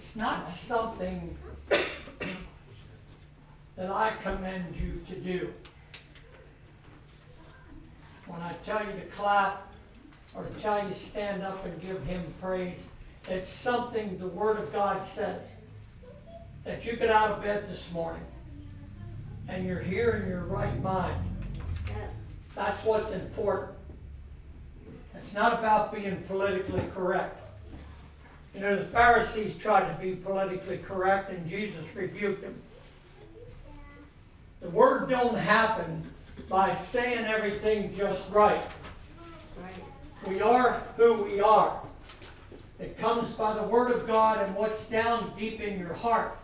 it's not something that I commend you to do. When I tell you to clap or tell you to stand up and give him praise, it's something the Word of God says. That you get out of bed this morning and you're here in your right mind. Yes. That's what's important. It's not about being politically correct. You know, the Pharisees tried to be politically correct and Jesus rebuked them. The word don't happen by saying everything just right. We are who we are. It comes by the word of God and what's down deep in your heart.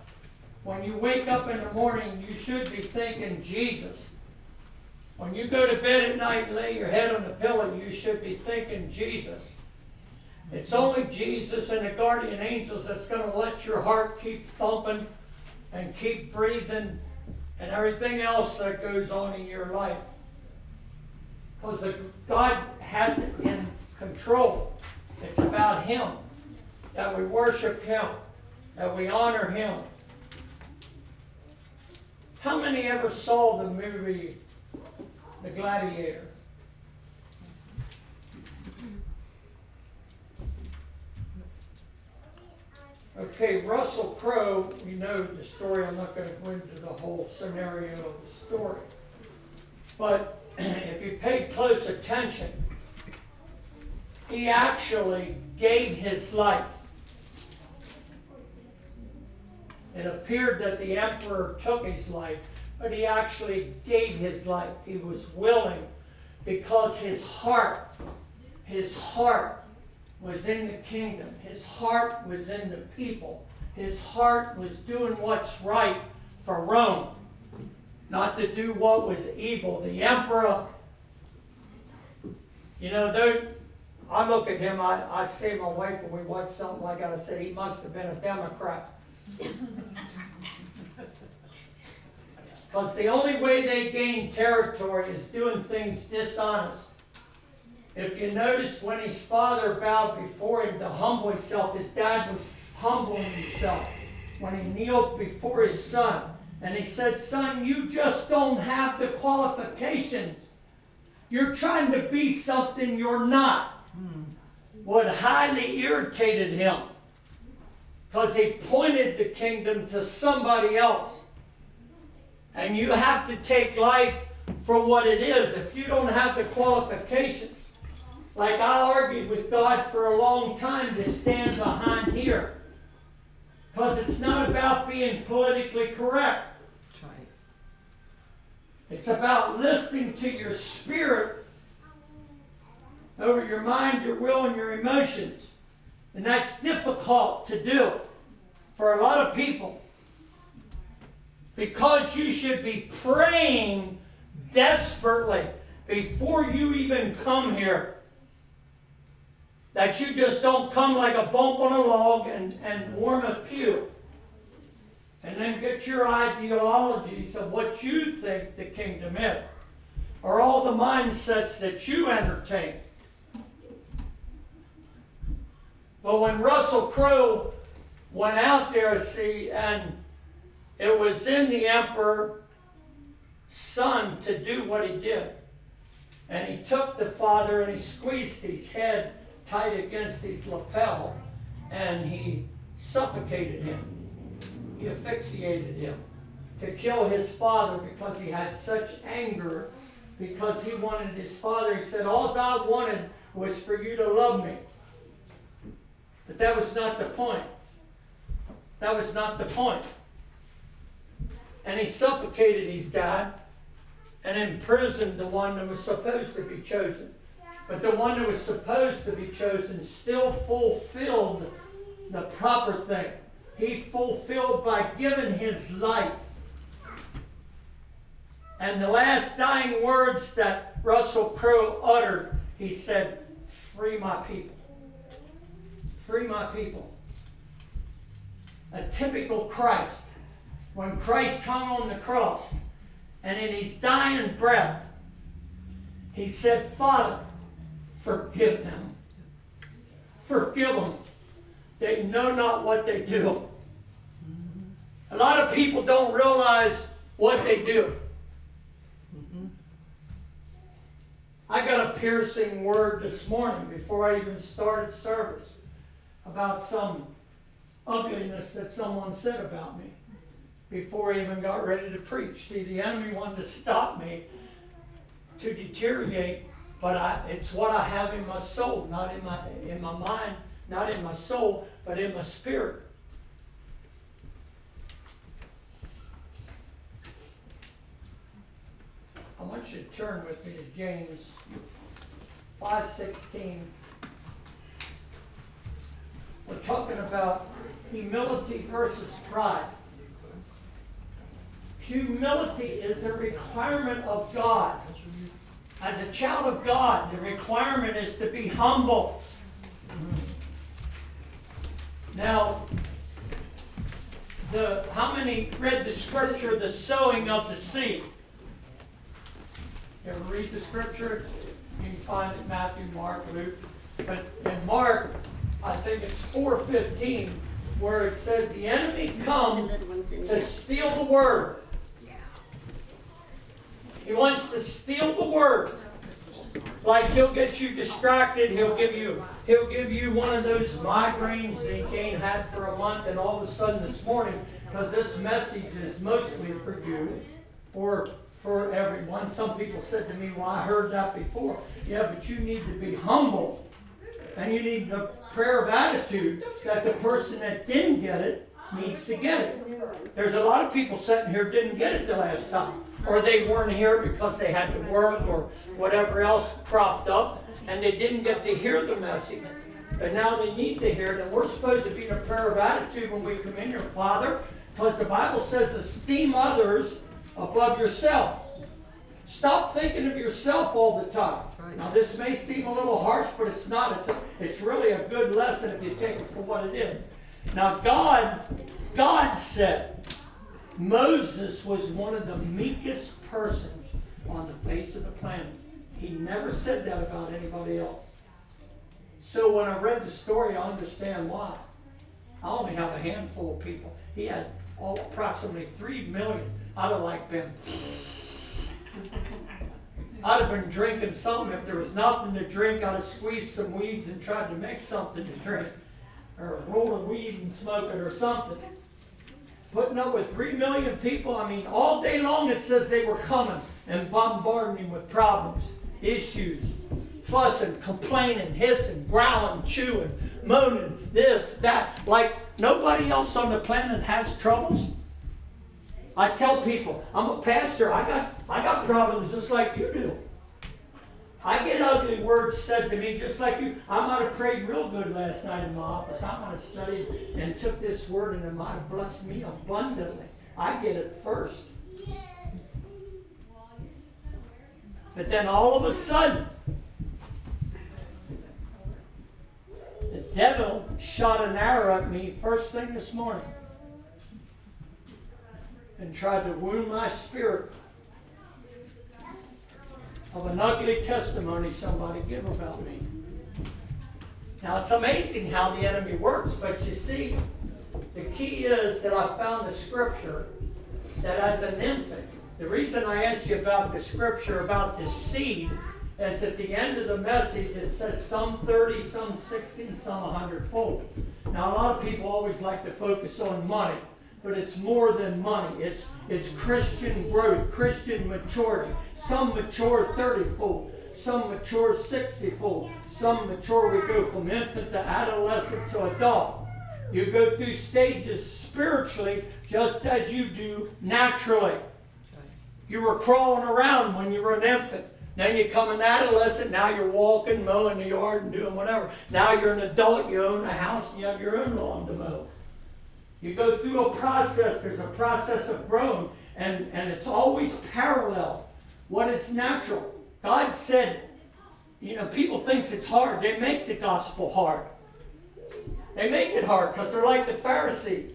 When you wake up in the morning, you should be thinking Jesus. When you go to bed at night and lay your head on the pillow, you should be thinking Jesus. It's only Jesus and the guardian angels that's going to let your heart keep thumping and keep breathing and everything else that goes on in your life. Because God has it in control. It's about Him, that we worship Him, that we honor Him. How many ever saw the movie The Gladiator? Okay, Russell Crowe, we know the story. I'm not going to go into the whole scenario of the story. But if you paid close attention, he actually gave his life. It appeared that the emperor took his life, but he actually gave his life. He was willing because his heart, his heart was in the kingdom. His heart was in the people. His heart was doing what's right for Rome, not to do what was evil. The emperor, you know, though I look at him, I, I say my wife when we watch something like that, I said, he must have been a Democrat. Because the only way they gain territory is doing things dishonest. If you notice when his father bowed before him to humble himself, his dad was humbling himself when he kneeled before his son. And he said, Son, you just don't have the qualifications. You're trying to be something you're not. What highly irritated him because he pointed the kingdom to somebody else. And you have to take life for what it is. If you don't have the qualifications, like I argued with God for a long time to stand behind here. Because it's not about being politically correct. It's about listening to your spirit over your mind, your will, and your emotions. And that's difficult to do for a lot of people. Because you should be praying desperately before you even come here. That you just don't come like a bump on a log and, and warm a pew. And then get your ideologies of what you think the kingdom is. Or all the mindsets that you entertain. But when Russell Crowe went out there, see, and it was in the emperor's son to do what he did. And he took the father and he squeezed his head tight against his lapel and he suffocated him. He asphyxiated him to kill his father because he had such anger because he wanted his father. He said, All I wanted was for you to love me. But that was not the point. That was not the point. And he suffocated his dad and imprisoned the one that was supposed to be chosen. But the one that was supposed to be chosen still fulfilled the proper thing. He fulfilled by giving his life. And the last dying words that Russell Crowe uttered, he said, Free my people. Free my people. A typical Christ. When Christ hung on the cross, and in his dying breath, he said, Father, forgive them. Forgive them. they know not what they do. A lot of people don't realize what they do. I got a piercing word this morning before I even started service about some ugliness that someone said about me before I even got ready to preach. See, the enemy wanted to stop me to deteriorate, but I, it's what I have in my soul, not in my in my mind, not in my soul, but in my spirit. I want you to turn with me to James 5:16. We're talking about humility versus pride. Humility is a requirement of God. As a child of God, the requirement is to be humble. Now, the how many read the scripture, the sowing of the seed? You ever read the scripture? You can find it Matthew, Mark, Luke. But in Mark, I think it's 415, where it said the enemy come to steal the word. He wants to steal the word. Like he'll get you distracted, he'll give you he'll give you one of those migraines that Jane had for a month, and all of a sudden this morning, because this message is mostly for you or for everyone. Some people said to me, Well, I heard that before. Yeah, but you need to be humble. And you need the prayer of attitude that the person that didn't get it needs to get it. There's a lot of people sitting here didn't get it the last time or they weren't here because they had to work or whatever else cropped up, and they didn't get to hear the message. But now they need to hear it, and we're supposed to be in a prayer of attitude when we come in here, Father, because the Bible says esteem others above yourself. Stop thinking of yourself all the time. Now, this may seem a little harsh, but it's not. It's, a, it's really a good lesson if you take it for what it is. Now, God, God said, Moses was one of the meekest persons on the face of the planet. He never said that about anybody else. So when I read the story, I understand why. I only have a handful of people. He had approximately three million. I'd have like been. I'd have been drinking something. If there was nothing to drink, I'd have squeezed some weeds and tried to make something to drink. Or roll a weed and smoke it or something putting up with three million people. I mean, all day long it says they were coming and bombarding him with problems, issues, fussing, complaining, hissing, growling, chewing, moaning, this, that. Like nobody else on the planet has troubles. I tell people, I'm a pastor, I got I got problems just like you do. I get ugly words said to me just like you. I might have prayed real good last night in my office. I might have studied and took this word and it might have blessed me abundantly. I get it first. But then all of a sudden, the devil shot an arrow at me first thing this morning and tried to wound my spirit of an ugly testimony somebody give about me. Now it's amazing how the enemy works, but you see, the key is that I found the scripture that as an infant, the reason I asked you about the scripture about the seed is at the end of the message it says some 30, some 60, some 100 fold. Now a lot of people always like to focus on money but it's more than money. It's, it's Christian growth, Christian maturity. Some mature 30 fold, some mature 60 fold, some mature, we go from infant to adolescent to adult. You go through stages spiritually just as you do naturally. You were crawling around when you were an infant. Then you come an adolescent, now you're walking, mowing the yard, and doing whatever. Now you're an adult, you own a house, and you have your own lawn to mow. You go through a process, there's a process of growing, and, and it's always parallel. What is natural. God said, you know, people thinks it's hard. They make the gospel hard. They make it hard because they're like the Pharisee.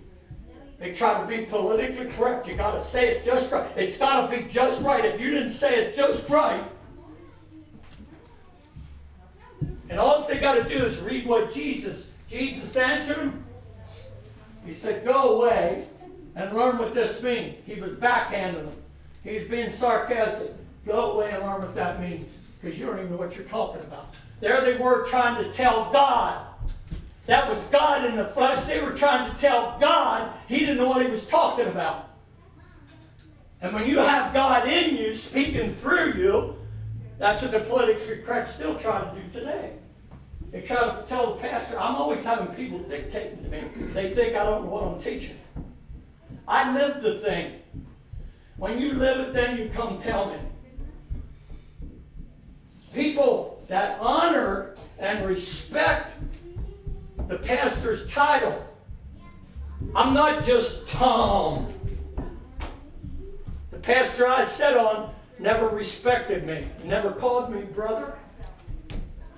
They try to be politically correct. You got to say it just right. It's got to be just right. If you didn't say it just right, and all they got to do is read what Jesus Jesus answered. He said, Go away and learn what this means. He was backhanding them. He's being sarcastic. Go away and learn what that means. Because you don't even know what you're talking about. There they were trying to tell God. That was God in the flesh. They were trying to tell God he didn't know what he was talking about. And when you have God in you, speaking through you, that's what the politically correct still try to do today. They try to tell the pastor, I'm always having people dictating to me. They think I don't know what I'm teaching. I live the thing. When you live it, then you come tell me. People that honor and respect the pastor's title. I'm not just Tom. The pastor I sat on never respected me, never called me brother.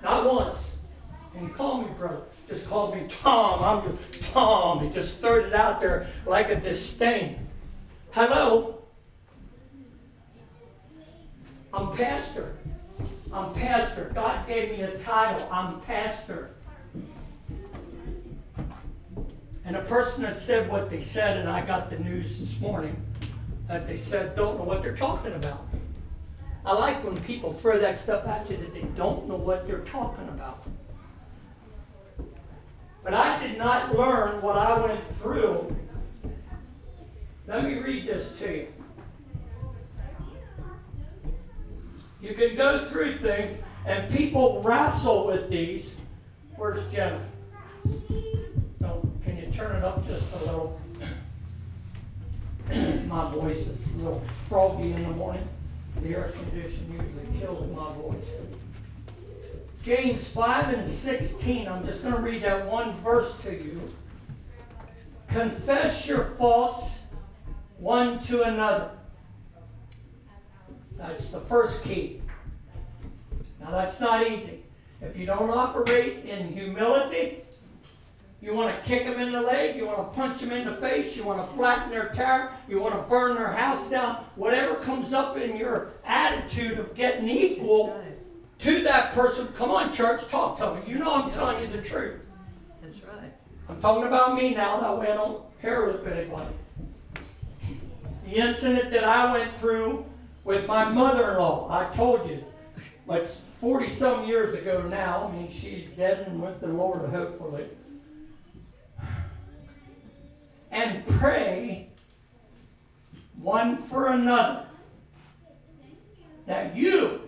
Not once. And he called me brother. Just called me Tom. I'm just Tom. He just threw it out there like a disdain. Hello? I'm pastor. I'm pastor. God gave me a title. I'm pastor. And a person that said what they said, and I got the news this morning that they said don't know what they're talking about. I like when people throw that stuff at you that they don't know what they're talking about. But I did not learn what I went through. Let me read this to you. You can go through things, and people wrestle with these. Where's Jenna? No, can you turn it up just a little? my voice is a little froggy in the morning. The air condition usually kills my voice. James 5 and 16, I'm just going to read that one verse to you. Confess your faults one to another that's the first key. Now, that's not easy. If you don't operate in humility, you want to kick them in the leg, you want to punch them in the face, you want to flatten their tire, you want to burn their house down, whatever comes up in your attitude of getting equal to that person, come on, church, talk to me. You know I'm telling you the truth. That's right. I'm talking about me now, that way I don't hair whip anybody. The incident that I went through with my mother-in-law. I told you, like 40 some years ago now. I mean, she's dead and with the Lord, hopefully. And pray one for another that you,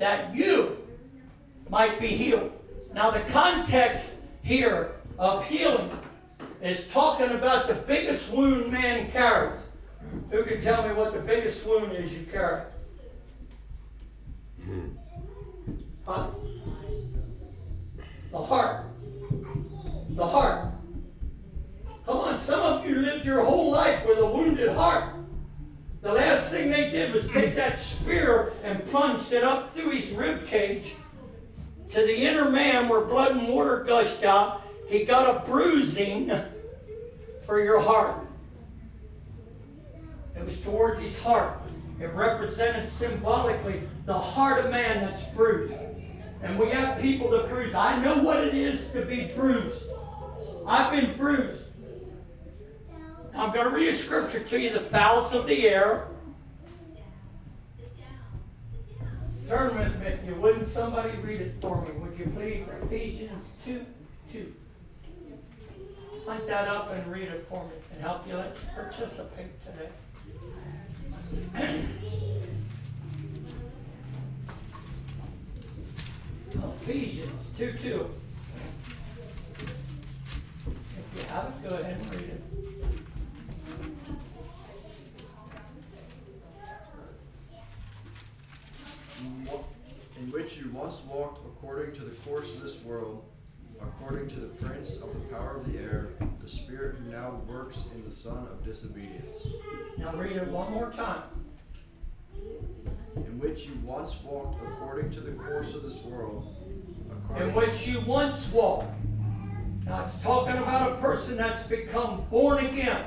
that you might be healed. Now, the context here of healing is talking about the biggest wound man carries. Who can tell me what the biggest wound is you carry? Huh? The heart. The heart. Come on, some of you lived your whole life with a wounded heart. The last thing they did was take that spear and plunged it up through his rib cage to the inner man where blood and water gushed out. He got a bruising for your heart. It was towards his heart. It represented symbolically the heart of man that's bruised. And we have people that bruise. I know what it is to be bruised. I've been bruised. I'm going to read a scripture to you the fowls of the air. Turn with me if you wouldn't. Somebody read it for me, would you please? Ephesians 2 2. Hunt that up and read it for me and help you let you participate today. Ephesians 2 2. If you have it, go ahead and read it. In which you once walked according to the course of this world, according to the prince of the power of the air, the spirit who now works in the son of disobedience. Now read it one more time. In which you once walked according to the course of this world, in which you once walked. Now it's talking about a person that's become born again.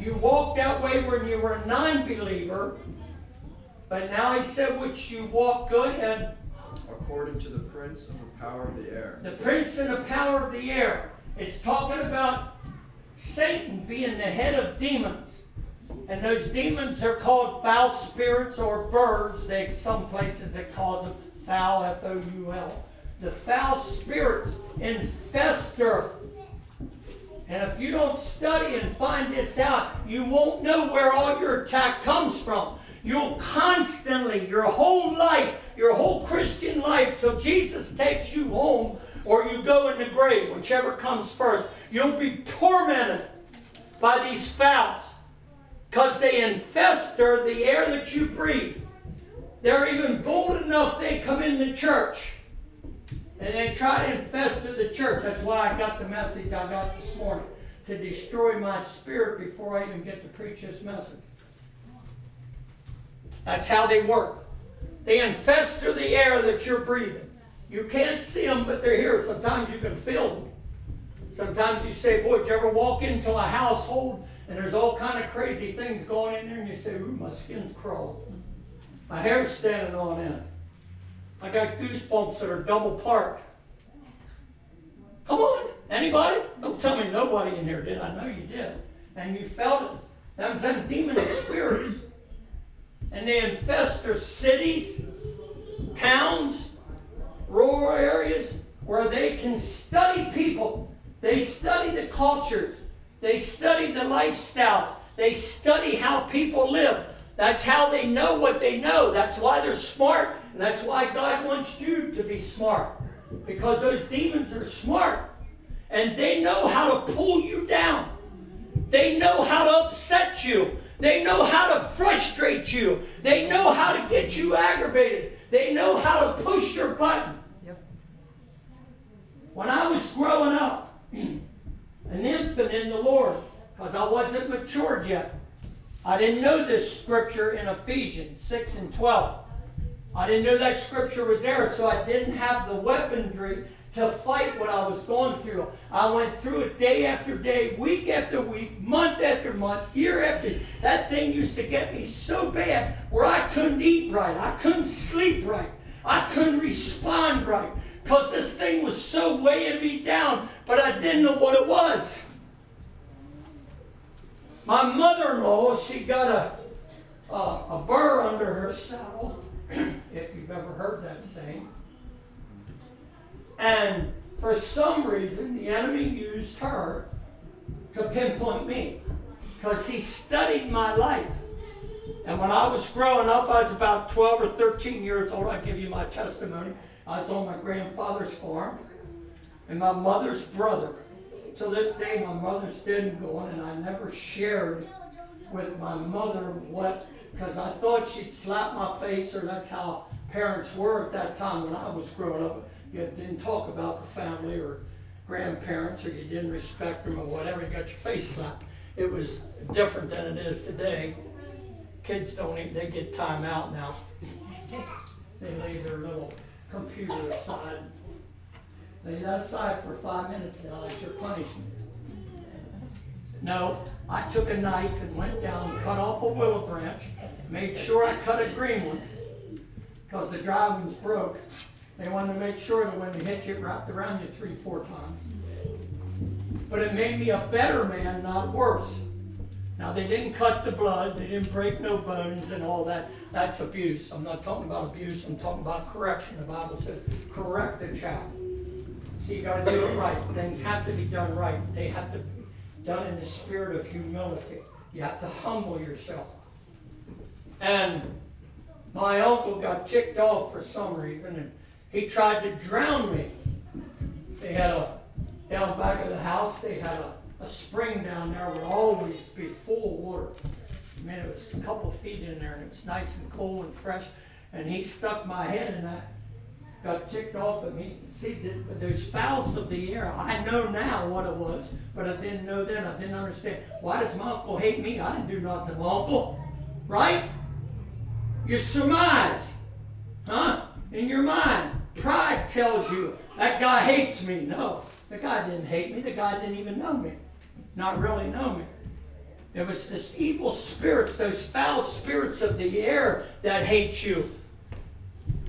You walked that way when you were a non believer, but now he said, which you walk, go ahead. according to the prince of the power of the air. The prince and the power of the air. It's talking about Satan being the head of demons. And those demons are called foul spirits or birds. They some places they call them foul F O U L. The foul spirits infester. And if you don't study and find this out, you won't know where all your attack comes from. You'll constantly, your whole life, your whole Christian life, till Jesus takes you home or you go in the grave, whichever comes first, you'll be tormented by these fouls because they infester the air that you breathe. They're even bold enough they come in the church and they try to infester the church. That's why I got the message I got this morning to destroy my spirit before I even get to preach this message. That's how they work. They infester the air that you're breathing. You can't see them, but they're here. Sometimes you can feel them. Sometimes you say, boy, did you ever walk into a household and there's all kind of crazy things going in there and you say, ooh, my skin's crawling. My hair's standing on end. I got goosebumps that are double parked. Come on, anybody? Don't tell me nobody in here did. I know you did. And you felt it. That was that demon spirits. And they infest their cities, towns, rural areas where they can study people. They study the cultures. They study the lifestyles. They study how people live. That's how they know what they know. That's why they're smart. And that's why God wants you to be smart. Because those demons are smart. And they know how to pull you down. They know how to upset you. They know how to frustrate you. They know how to get you aggravated. They know how to push your button. Yep. When I was growing up, an infant in the Lord, because I wasn't matured yet, I didn't know this scripture in Ephesians 6 and 12. I didn't know that scripture was there, so I didn't have the weaponry to fight what I was going through. I went through it day after day, week after week, month after month, year after. Year. That thing used to get me so bad where I couldn't eat right, I couldn't sleep right, I couldn't respond right because this thing was so weighing me down, but I didn't know what it was. My mother-in-law, she got a, a, a burr under her saddle, if you've ever heard that saying. And for some reason, the enemy used her to pinpoint me because he studied my life. And when I was growing up, I was about 12 or 13 years old. I give you my testimony. I was on my grandfather's farm, and my mother's brother. To this day, my mother's dead and gone, and I never shared with my mother what, because I thought she'd slap my face, or that's how parents were at that time when I was growing up you didn't talk about the family or grandparents or you didn't respect them or whatever, you got your face slapped. It was different than it is today. Kids don't even, they get time out now. They leave their little computer aside. Lay that aside for five minutes and that's your punishment. No, I took a knife and went down and cut off a willow branch, made sure I cut a green one, because the dry ones broke. They wanted to make sure that when they hit you, it wrapped around you three, four times. But it made me a better man, not worse. Now, they didn't cut the blood, they didn't break no bones and all that. That's abuse. I'm not talking about abuse, I'm talking about correction. The Bible says, correct the child. So you got to do it right. Things have to be done right, they have to be done in the spirit of humility. You have to humble yourself. And my uncle got ticked off for some reason, and he tried to drown me. They had a, down back of the house, they had a, a spring down there would always be full of water. I mean, it was a couple feet in there and it was nice and cool and fresh. And he stuck my head and I got ticked off at me. See, there's fouls of the air. I know now what it was, but I didn't know then. I didn't understand. Why does my uncle hate me? I didn't do nothing uncle. Right? You surmise. Huh? In your mind. Pride tells you that guy hates me. No, the guy didn't hate me. The guy didn't even know me. Not really know me. It was this evil spirits, those foul spirits of the air that hate you.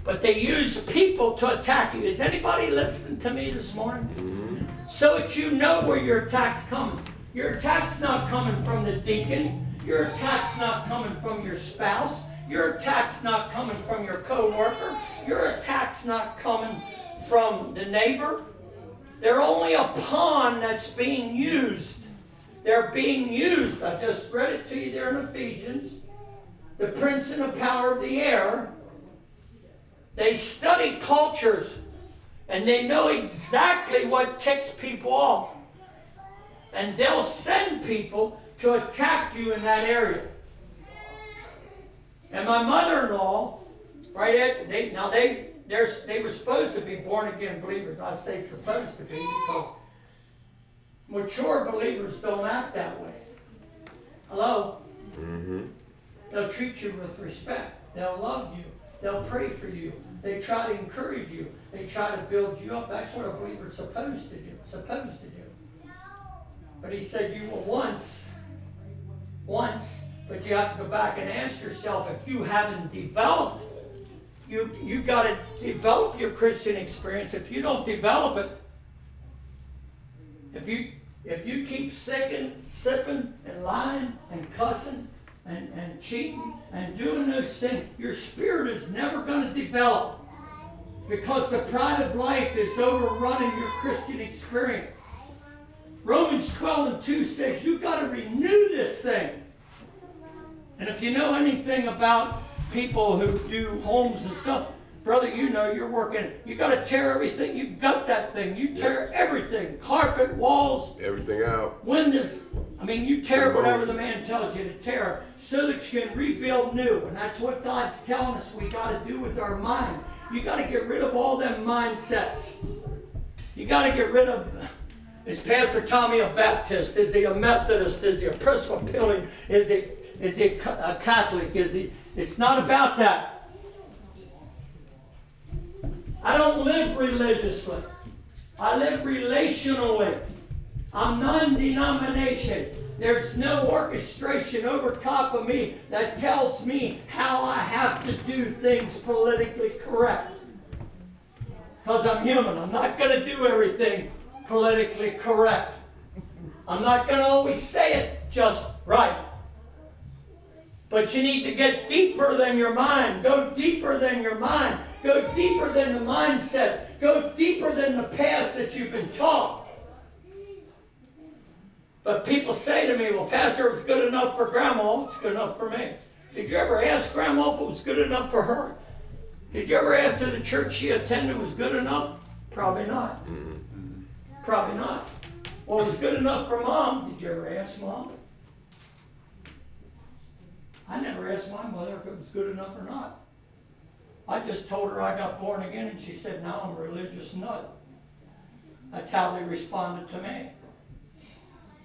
but they use people to attack you. Is anybody listening to me this morning? Mm-hmm. So that you know where your attack's coming. Your attack's not coming from the deacon. Your attack's not coming from your spouse. Your attack's not coming from your coworker. Your attack's not coming from the neighbor. They're only a pawn that's being used. They're being used. I just read it to you there in Ephesians. The prince and the power of the air. They study cultures and they know exactly what ticks people off. And they'll send people to attack you in that area. And my mother-in-law, right at they now they they're, they were supposed to be born again believers. I say supposed to be because mature believers don't act that way. Hello? Mm-hmm. They'll treat you with respect. They'll love you. They'll pray for you. They try to encourage you. They try to build you up. That's what a believer's supposed to do. Supposed to do. But he said you were once, once, but you have to go back and ask yourself if you haven't developed, you you got to develop your Christian experience. If you don't develop it, if you if you keep sicking, sipping, and lying and cussing and, and cheating and doing those things, your spirit is never going to develop because the pride of life is overrunning your Christian experience. Romans 12 and 2 says you've got to renew this thing. And if you know anything about people who do homes and stuff, brother, you know you're working. You got to tear everything. You gut that thing. You tear everything: carpet, walls, Everything out. windows. I mean, you tear whatever the man tells you to tear, so that you can rebuild new. And that's what God's telling us we got to do with our mind. You got to get rid of all them mindsets. You got to get rid of. Is Pastor Tommy a Baptist? Is he a Methodist? Is he a Presbyterian? Is he is he a Catholic? Is he? It's not about that. I don't live religiously. I live relationally. I'm non-denomination. There's no orchestration over top of me that tells me how I have to do things politically correct. Because I'm human. I'm not going to do everything politically correct. I'm not going to always say it just right. But you need to get deeper than your mind. Go deeper than your mind. Go deeper than the mindset. Go deeper than the past that you've been taught. But people say to me, well, Pastor, it was good enough for Grandma. It's good enough for me. Did you ever ask Grandma if it was good enough for her? Did you ever ask her the church she attended was good enough? Probably not. Mm-hmm. Probably not. Well, it was good enough for Mom. Did you ever ask Mom? I never asked my mother if it was good enough or not. I just told her I got born again, and she said, Now I'm a religious nut. That's how they responded to me.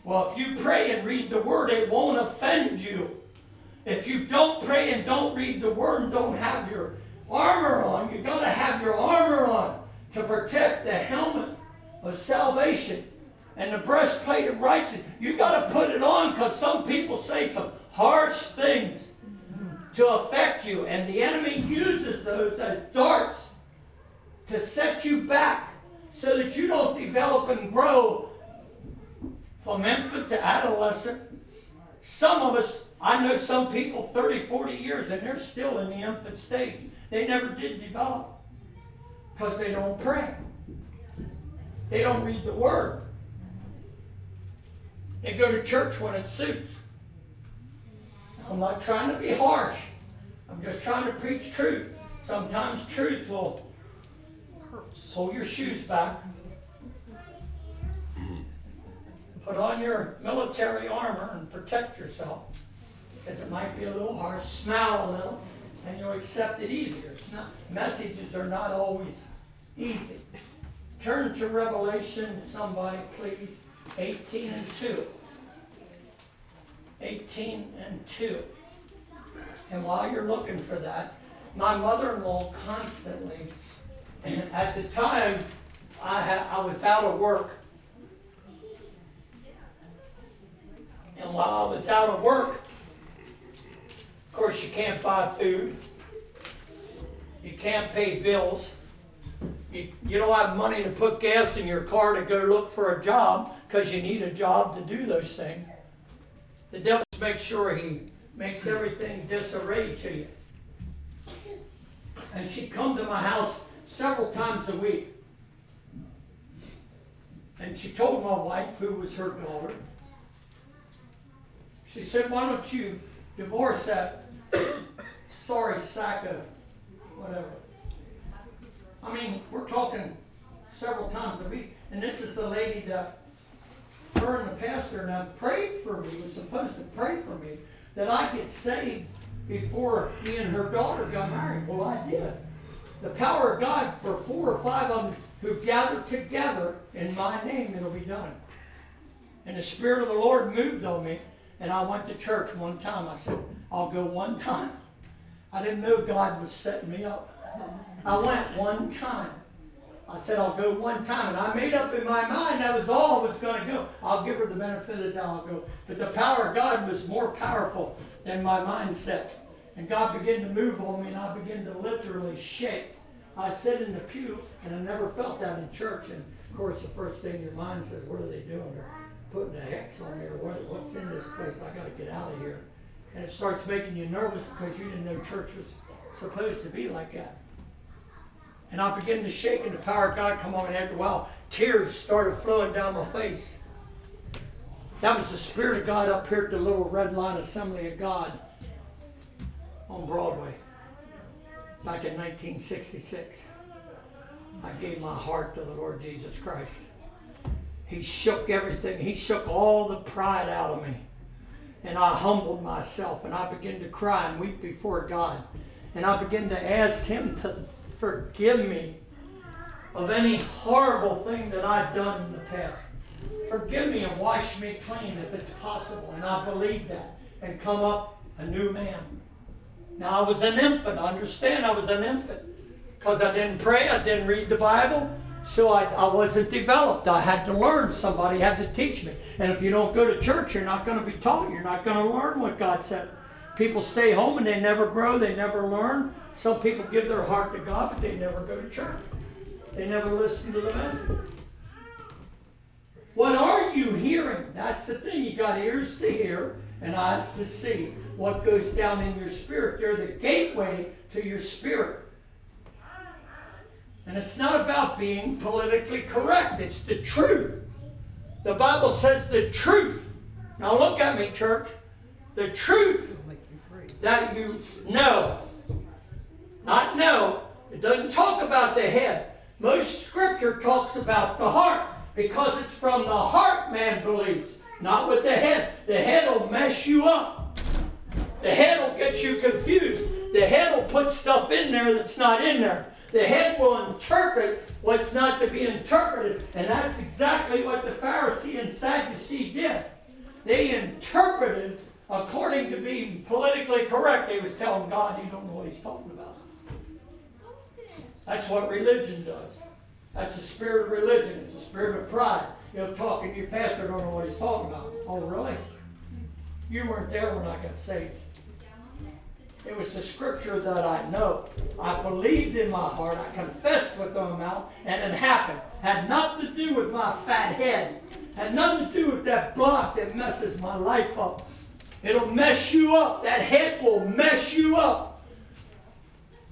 Well, if you pray and read the word, it won't offend you. If you don't pray and don't read the word and don't have your armor on, you've got to have your armor on to protect the helmet of salvation and the breastplate of righteousness. You got to put it on because some people say some harsh things to affect you, and the enemy uses those as darts to set you back so that you don't develop and grow from infant to adolescent. Some of us, I know some people 30, 40 years, and they're still in the infant stage. They never did develop because they don't pray, they don't read the word. They go to church when it suits. I'm not trying to be harsh. I'm just trying to preach truth. Sometimes truth will pull your shoes back. Put on your military armor and protect yourself. Because it might be a little harsh. Smile a little, and you'll accept it easier. Not, messages are not always easy. Turn to Revelation, somebody, please. 18 and 2. 18 and 2. And while you're looking for that, my mother-in-law constantly, at the time, I, ha- I was out of work. And while I was out of work, of course, you can't buy food. You can't pay bills. You, you don't have money to put gas in your car to go look for a job because you need a job to do those things. The devil makes sure he makes everything disarray to you. And she'd come to my house several times a week. And she told my wife, who was her daughter, she said, Why don't you divorce that sorry sack of whatever? I mean, we're talking several times a week. And this is the lady that and the pastor and I prayed for me, was supposed to pray for me, that I get saved before me and her daughter got married. Well, I did. The power of God for four or five of them who gathered together in my name, it'll be done. And the Spirit of the Lord moved on me, and I went to church one time. I said, I'll go one time. I didn't know God was setting me up. I went one time. I said, I'll go one time. And I made up in my mind that was all I was going to go. I'll give her the benefit of the doubt. I'll go. But the power of God was more powerful than my mindset. And God began to move on me, and I began to literally shake. I sit in the pew, and I never felt that in church. And of course, the first thing your mind says, What are they doing? They're putting a hex on me, or what, what's in this place? I got to get out of here. And it starts making you nervous because you didn't know church was supposed to be like that. And I began to shake, and the power of God come on. And after a while, tears started flowing down my face. That was the Spirit of God up here at the little red line assembly of God on Broadway back in 1966. I gave my heart to the Lord Jesus Christ. He shook everything, He shook all the pride out of me. And I humbled myself and I began to cry and weep before God. And I began to ask Him to forgive me of any horrible thing that I've done in the past. Forgive me and wash me clean if it's possible. And I believe that and come up a new man. Now, I was an infant. Understand, I was an infant. Because I didn't pray, I didn't read the Bible, so I, I wasn't developed. I had to learn. Somebody had to teach me. And if you don't go to church, you're not going to be taught. You're not going to learn what God said. People stay home and they never grow, they never learn. Some people give their heart to God, but they never go to church. They never listen to the message. What are you hearing? That's the thing. You got ears to hear and eyes to see what goes down in your spirit. They're the gateway to your spirit. And it's not about being politically correct, it's the truth. The Bible says the truth. Now look at me, church. The truth that you know. Not know. It doesn't talk about the head. Most scripture talks about the heart because it's from the heart man believes, not with the head. The head will mess you up. The head will get you confused. The head will put stuff in there that's not in there. The head will interpret what's not to be interpreted. And that's exactly what the Pharisee and Sadducee did. They interpreted according to being politically correct. They was telling God you don't know what he's talking about. That's what religion does. That's the spirit of religion. It's the spirit of pride. You know, talking your pastor don't know what he's talking about. Oh, really? You weren't there when I got saved. It was the scripture that I know. I believed in my heart. I confessed with my mouth, and it happened. Had nothing to do with my fat head. Had nothing to do with that block that messes my life up. It'll mess you up. That head will mess you up.